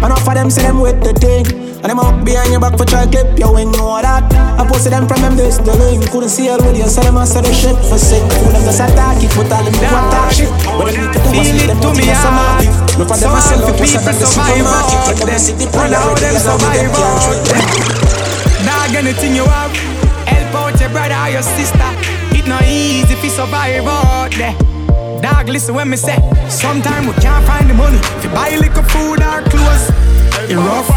Enough of them say them with the thing. And them up behind your back for try clip you ain't know that. I posted them from them this the link. Couldn't see it with you, so them answer the shit for sick. Fool them just attack it, but all them do attack shit. What they need to do is Feel leave it them to out me in ah. some hard. market. Look for them So and sell happy out to people some of the survive supermarket. out Take them there. to city, Run pull out out them them survive ah. out survive Dog, ah. anything you have, help out your brother or your sister. It not easy if you survive out there. Dog, listen when me say, sometimes we can't find the money. If you buy liquor, food or clothes, it rough.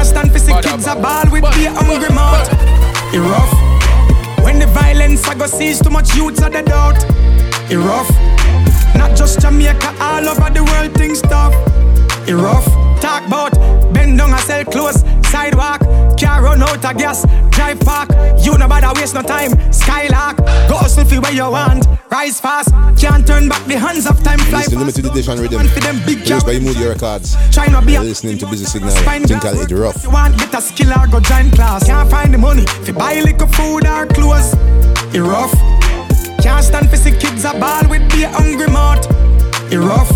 Can't stand for see kids a ball with be hungry mouth. It rough. When the violence I go sees too much youths at the doubt. It rough. Not just Jamaica, all over the world things tough. It rough. Talk about bend down and sell clothes. Sidewalk, car run out of gas. Drive park, you no bother waste no time. Skylark, go for where you want. Rise fast, can't turn back the hands of time. Fly Listen to fast. limited edition rhythm. For them big Produced by Moody Records. Try not be a- listening to Busy Signal. Tinkle it rough. you want better skill or go join class. Can't find the money if you buy liquor, food or clothes. It rough. Can't stand for see kids a ball with be a hungry mouth. It rough.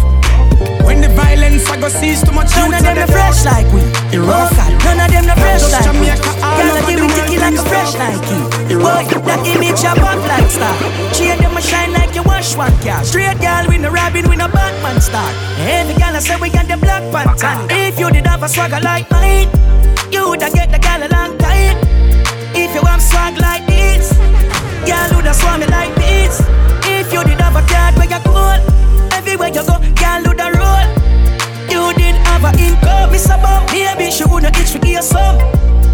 When the violence I go sees too much None of them the fresh like we. Rough. None of them no fresh like we. Jamaica, all Girl, over give the me world ticky like a fresh like Boy, rough. that image a pop like star. Change them a shine like you wash one car. Straight girl with no Robin with no Batman star. Every girl I say we got the Black Panther. If you did have a swagger like mine, you woulda get the girl a long time. If you want swag like this, girl woulda swarm me like this. If you did have a card where you cool, everywhere you go, girl woulda roll. You did have a income, Miss About Maybe she woulda itch for give you some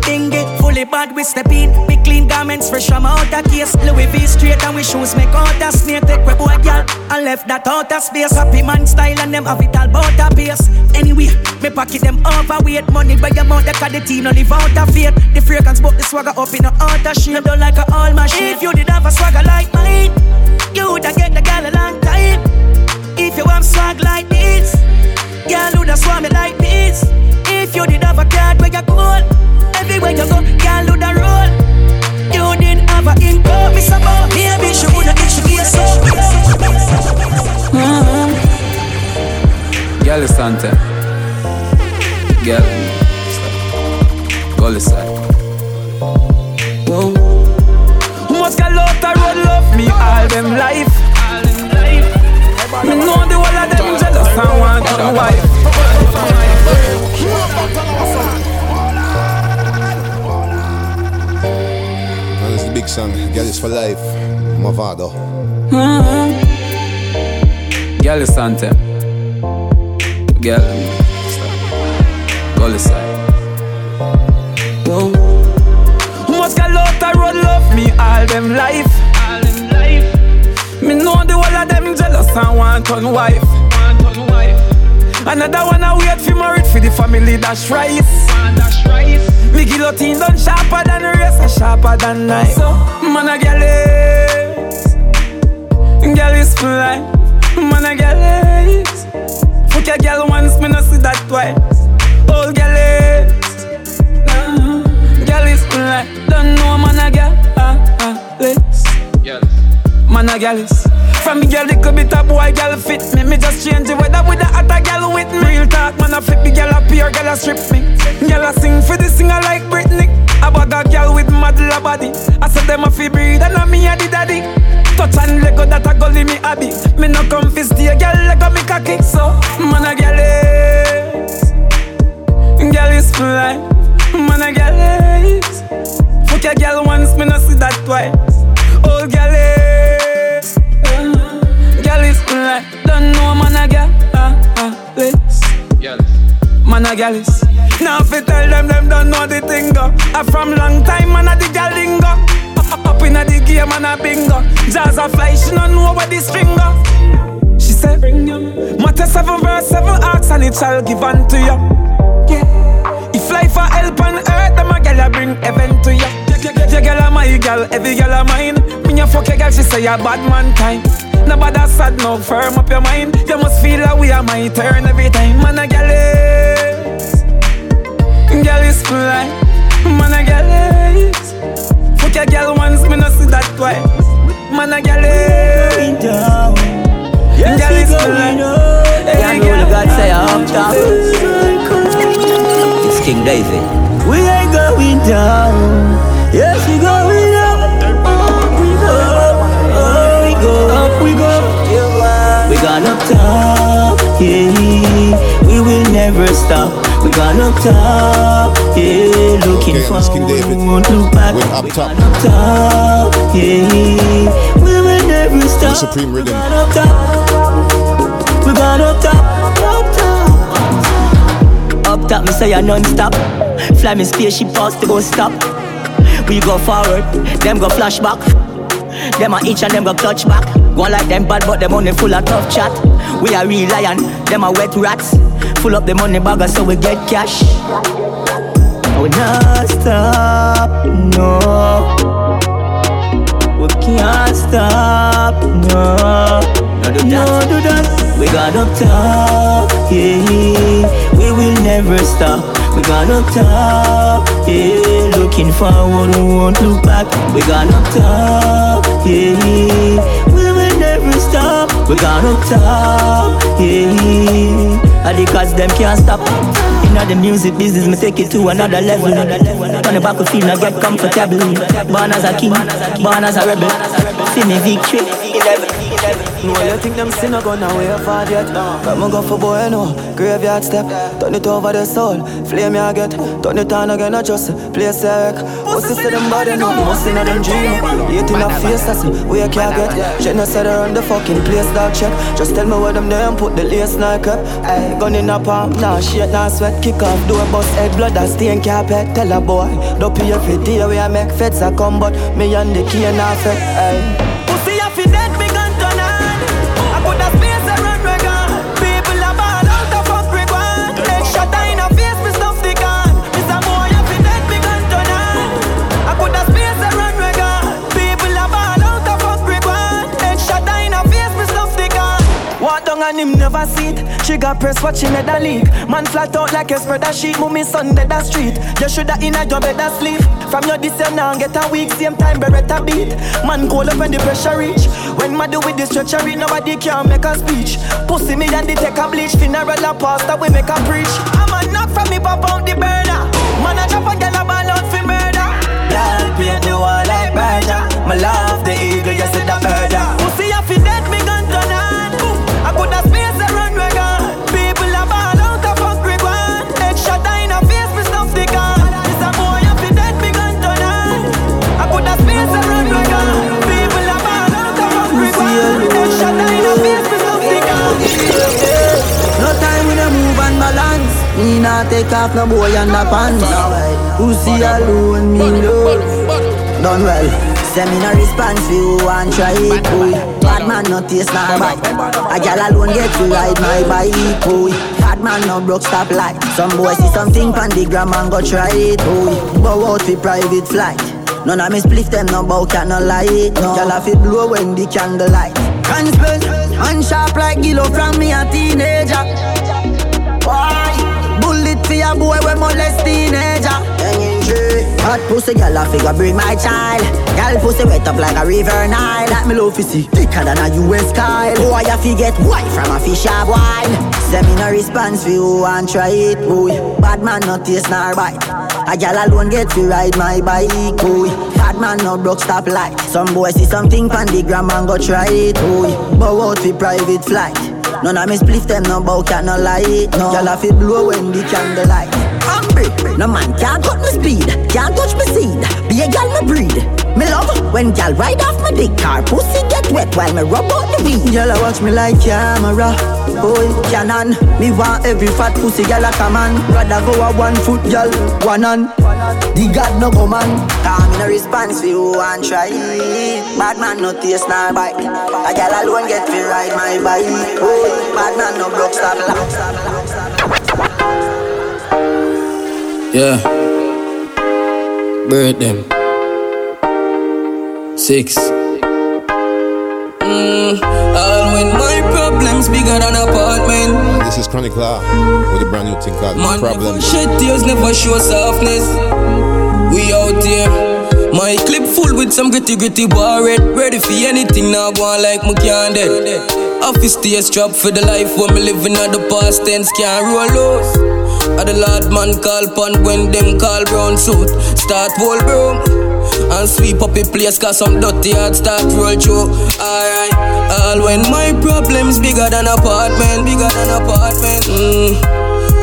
Thing get fully bad, we step in. We clean garments fresh from out of case. Louis V straight and we shoes make out a snake. Take we boy girl and left that out of space. Happy man style and them have it all bout a pace. Anyway, me pocket them overweight. Money by your mouth, call the team no live out of faith. The fragrance book the swagger up in a out of shape done like a all machine. If you did have a swagger like mine You woulda get the girl a long time If you want swag like this Girl da swarm me like bees If you did have a card where you cool Everywhere you go, girl who da roll. You didn't have a income, Miss About Maybe she woulda get she be so mm-hmm. Girl is Santa. Girl. Gully side. Must got lot of road love me all them life Me know the whole of them jealous and want to wife And it's the big song, Gyalis for Life. Mavado. Uh-huh. Girl is Santa. Girl. Gully side. Must got lot of road love me all them life Me know the whole of them jealous and want to wife Another one I wait for married for the family dash rice. Me guillotine done sharper than razor, sharper than knife. So man a girl is, girl is fly. Man a girl is, fuck a girl once, me no see that twice. Old girl is, nah. girl is fly. Don't know man a girl, ah ah, let's. Man a girl is. From me girl, little bit of boy girl fit me. Me just change the weather with the other girl with me. Real talk, man a flip the girl up here, girl a strip me. Girl a sing for the singer like Britney. I bag a girl with mad la body. I said them a fi breed and a me a the daddy. Touch and lego that a gully me hobby. Me no come fi stay, girl lego me cocky. So man a girl is, girl is fly. Man a girl is, fuck a girl once, me no see that twice. Don't know man a girl, ah ah. Man a girl is. Now if you tell them, them don't know the thing. I from long time man a the girl lingo. Up, up inna the game man a bingo. Jazz a fly, she no know where the go. She said, bring you. Matter seven verse seven acts and it shall give unto you. Yeah. If life a help on earth, them a girl a bring heaven to you. Your girl a my girl, every girl a mine. Me a fuck a girl, she say a bad man time. Nobody sad, no firm up your mind. You must feel that we are my turn every time. Man a girl is, girl is fly. Man a girl is, fuck a girl once, me no see that twice. Man a girl is, girl is me Yeah, know the God say I'm up top. It's King David. We ain't going down. Yes, we going up. Up we go. Up we go. Up we go. We gone up top. Yeah, we will never stop. We gone up top. Yeah, looking Okay, for King David. look back. With up we top. gone up top. Yeah, we will never stop. Supreme Rhythm. We gone up top. We gone up top. Up top. Up top, me say I non-stop. Fly me spaceship past to go stop. We go forward, them go flashback. Them a itch and them go clutch back. Go like them bad, but them only full of tough chat. We are real lion, them are wet rats. Full up the money bagger so we get cash. We not stop, no. We can't stop, no. No do that. No do that. We got up top, yeah. We will never stop. We got up top, yeah. Looking forward, we won't look back. We up top, yeah. We will never stop. We up top, yeah. And because them can't stop. Inna the music business, me take it to another level. On the battlefield, I get comfortable. Born as a king, born as a rebel. See me victory. No, you think them sinner gonna way far yet? Come and go for boy, no Graveyard step, turn it over the soul Flame ya get, turn it on again, I just play sick Pussy say them body no, must a them dream. Hate in a face, I see, we can't get. Genocide around the fucking place, dog check. Just tell me where them there put the lace like up Ay, gun in a palm, nah shit, nah sweat. Kick off, door bust head, blood that stain carpet. Tell a boy, don't pay every day we I make feds a come But me and the key and affect, ay. Pussy, and him never see it Trigger press watching at the leak Man flat out like a spreader sheet Move me son dead the street. You shoulda in a job better sleep. From your this now get a week Same time beretta beat. Man call up when the pressure reach. When my do with this treachery Nobody can make a speech. Pussy me and they take a bleach. Funeral a pastor we make a preach. I'm a knock from me pop out the burner. Man a drop a gal a ball out for murder. Blood paint the wall like murder My love the eagle you see the murder take off no boy underpants. Pussy alone, me love. Done well. Send me no response for you and try it, boy. Bad man no taste nor bite. A gal alone get to ride my bike, boy. Bad man no broke stop light. Some boy see something pan the gram and go try it, boy. Bow out for private flight. None of me split them no bow can no light. No. Gal have it blow when the candle light. Can spell and sharp like Gillo from me a teenager. Why? For a boy we molest teenager. Hot pussy gal a figure bring my child. Gal pussy wet up like a river Nile. That me love see thicker than a US Kyle. Boy fi get white from a fish of wine. Send me no response for you and try it, boy. Bad man no taste nor bite. A gal alone get to ride my bike, boy. Bad man no broke stop light. Some boy see something pan the gram and go try it, boy. Bow out for private flight. None of me split them no bow cat no light. No, gal a fi blow when the candle light. No man can't cut me speed, can't touch me seed. Be a gal me breed. Me love when gal ride off my dick car, pussy get wet while me rub out the weed. Gal a watch me like camera, boy Canon. Me want every fat pussy gal a come on. Rather go a one foot gal, one on. The God no go man. Come in a response for you and try it. Bad man no taste nor bite. A gal alone get fi ride my bike. Boy, bad man no broke stop lock. Yeah. Bird them. Six. Mm, all when my problems bigger than apartment. This is Chronic Law with a brand new thing called Man, Problems. Shed tears never show softness. We out here. My clip full with some gritty gritty war red. Ready for anything now, go on like me can't dead. Office stay for the life when me living at the past tense can't roll loose. At the Lord man call pon when them call brown suit. Start whole broom and sweep up the place cause some dirty heart start roll through. Alright, all when my problems bigger than apartment, bigger than apartment. Mm.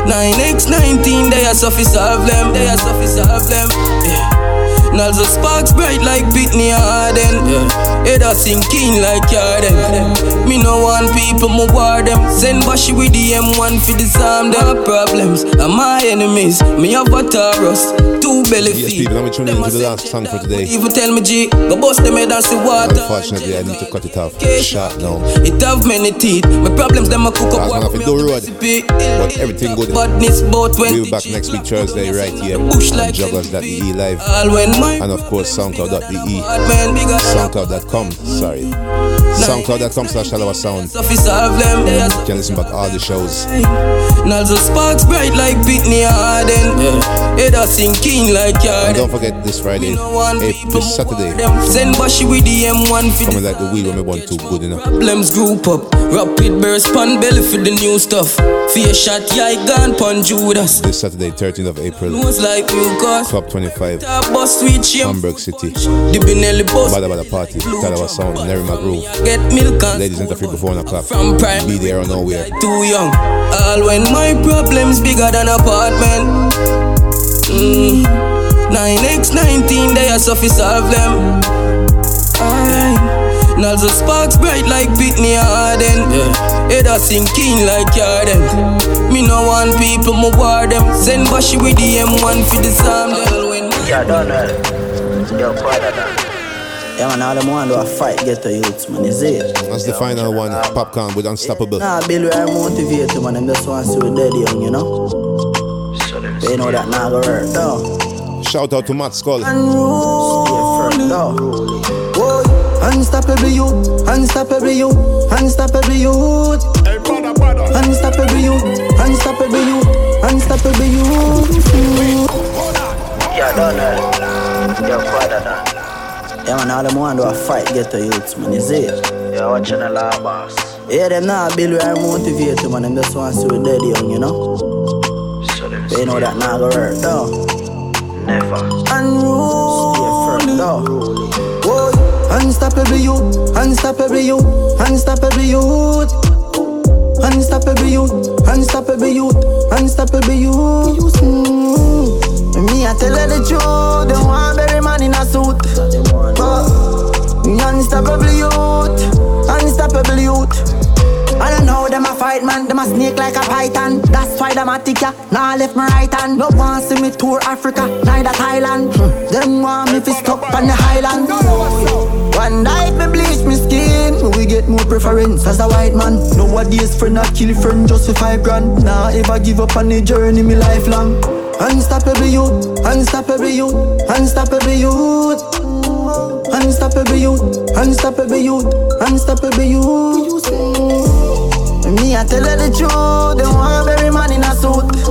9x19, they are fi solve them, they are fi solve them. Yeah. Now the sparks bright like Whitney Harden. Yeah. Head a sinking like Yarden. Me no want people, mo war them. Send Bashi with the M1 for disarm them problems. And my enemies, me have a Taurus. Two belly Yes, feet. people, I'm tuning into the last song for today. Even tell me G, go bust them head and see water. Unfortunately, I need to cut it off. Sharp now. It have many teeth. My problems them a cook up. Cause I'm walk off me the up the road. But everything good. Badness both We'll be back next week Thursday right here on Jugglerz.de live. All when And of course SoundCloud.de. SoundCloud.com. Sorry. SoundCloud.com slash Sound. so fi solve them. They are You can listen back all the shows. Sparks bright like Harden. Yeah. A sinking like And don't forget this Friday, April, eh, this Saturday. Send Bashi with the M1 for Coming like the wheel when we want too good enough. Problems group up, rapid burst pan belly for the new stuff. Fear shot, yeah, gone pon Judas. This Saturday, 13th of April. Like Club 25, top bus sweet shame. Hamburg City. The Benelli bus. Badda Badda Party, Talawah Sound, Nerima Groove. Get milk and Ladies interfere before 1 o'clock. From prime. Be there or nowhere. too young. All when my problems bigger than apartment. Mm. 9x19, they are so fi solve them. Alright. Now the sparks bright like Whitney Harden. Yeah. Head a sinking like Yarden. Me no want people, mo war them. Send Bashi with the M1 for disarm them. When Yeah, done well. Yo, father done. Yeah, man, all them want to fight get the youths, man, is it? That's the final one. Popcaan with Unstoppable. Nah, Bill, we are motivated, man, them just want to see we dead young, you know? They know that now go hurt, though. Shout out to Matt Skull. Unruly, Whoa, unstoppable youth, unstoppable youth, unstoppable youth. Unstoppable youth, unstoppable youth, unstoppable youth. Yeah, done eh? well. Yo, father done. Yeah, man, all them want to fight get the youths, man, is it? Yeah, watching the law, boss. Yeah, them now build we are motivated, man, them just want to see we dead young, you know? So They know that now go hurt, though. Never. Unruly, though. Whoa, unstoppable youth, unstoppable youth, unstoppable youth. Unstoppable youth, unstoppable youth, unstoppable youth. Mm. Me, I tell her the truth. They want bury man in a suit. Uh, unstoppable youth, unstoppable youth. I don't know them a fight man, them a snake like a python. That's why them a tick ya. I left my right hand. No one see me tour Africa, neither Thailand. Them want me fi stop on the highland. One night me bleach me skin, we get more preference as a white man. Nowadays friend a kill friend just for five grand. Nah ever give up on the journey me lifelong. Unstoppable youth, unstoppable youth, unstoppable youth. Unstoppable youth, unstoppable youth, unstoppable youth. Me, I tell her the truth. They want bury man in a suit.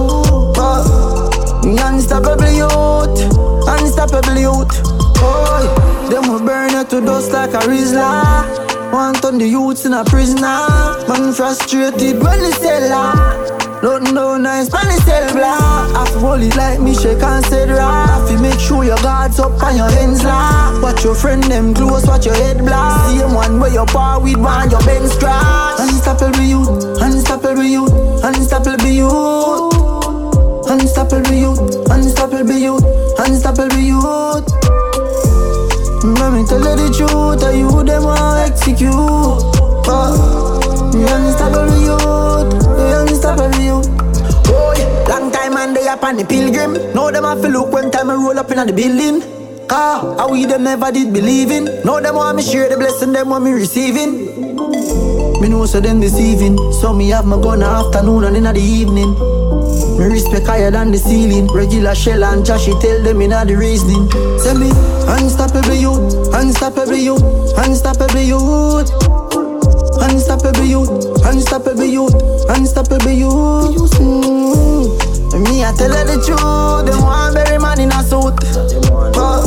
Uh, unstoppable youth, unstoppable youth. Oh, them will burn you to dust like a Rizla. Want on the youths in a prisoner. Man frustrated when they sell her. Nothing no nice, man, they sell black. Half roll it like me, shake and say Have to make sure your guards up and your hands lock. Watch your friend them close, watch your head black. Same one where your bar with one, your bend scratch. Unstoppable youth, unstoppable youth, unstoppable youth. Unstoppable youth, unstoppable youth, unstoppable youth. Let me tell you the truth, I you them want execute. Uh, unstoppable youth, unstoppable youth. Oh yeah, long time and they up on the pilgrim. Now them have to look when time I roll up in the building. Ah, how we them never did believe in. Now them want me share the blessing, them want me receiving. Me know so them deceiving. So me have my gun afternoon and in the evening. Me respect higher than the ceiling. Regular shell and Joshy tell them in the reasoning. Say me unstoppable youth, unstoppable youth, unstoppable youth. Unstoppable youth, unstoppable youth, unstoppable youth. Mm. Me I tell her the truth. They want bury man in a suit. Uh,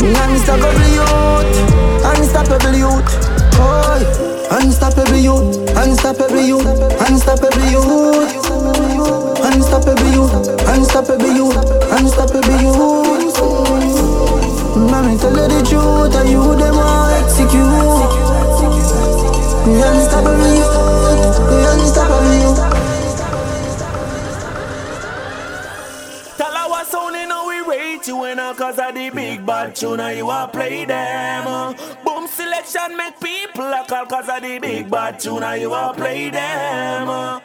Me unstoppable youth, unstoppable youth. Oh, unstoppable youth, unstoppable youth, unstoppable youth, unstoppable youth, unstoppable youth, unstoppable youth. Mommy, tell you the truth, and you them all execute. Me unstoppable youth, me unstoppable youth. Talawah sound you know we rate you cause of the big bad tune and you a play them. Boom selection make people a call cause of the big bad tune and you a play them.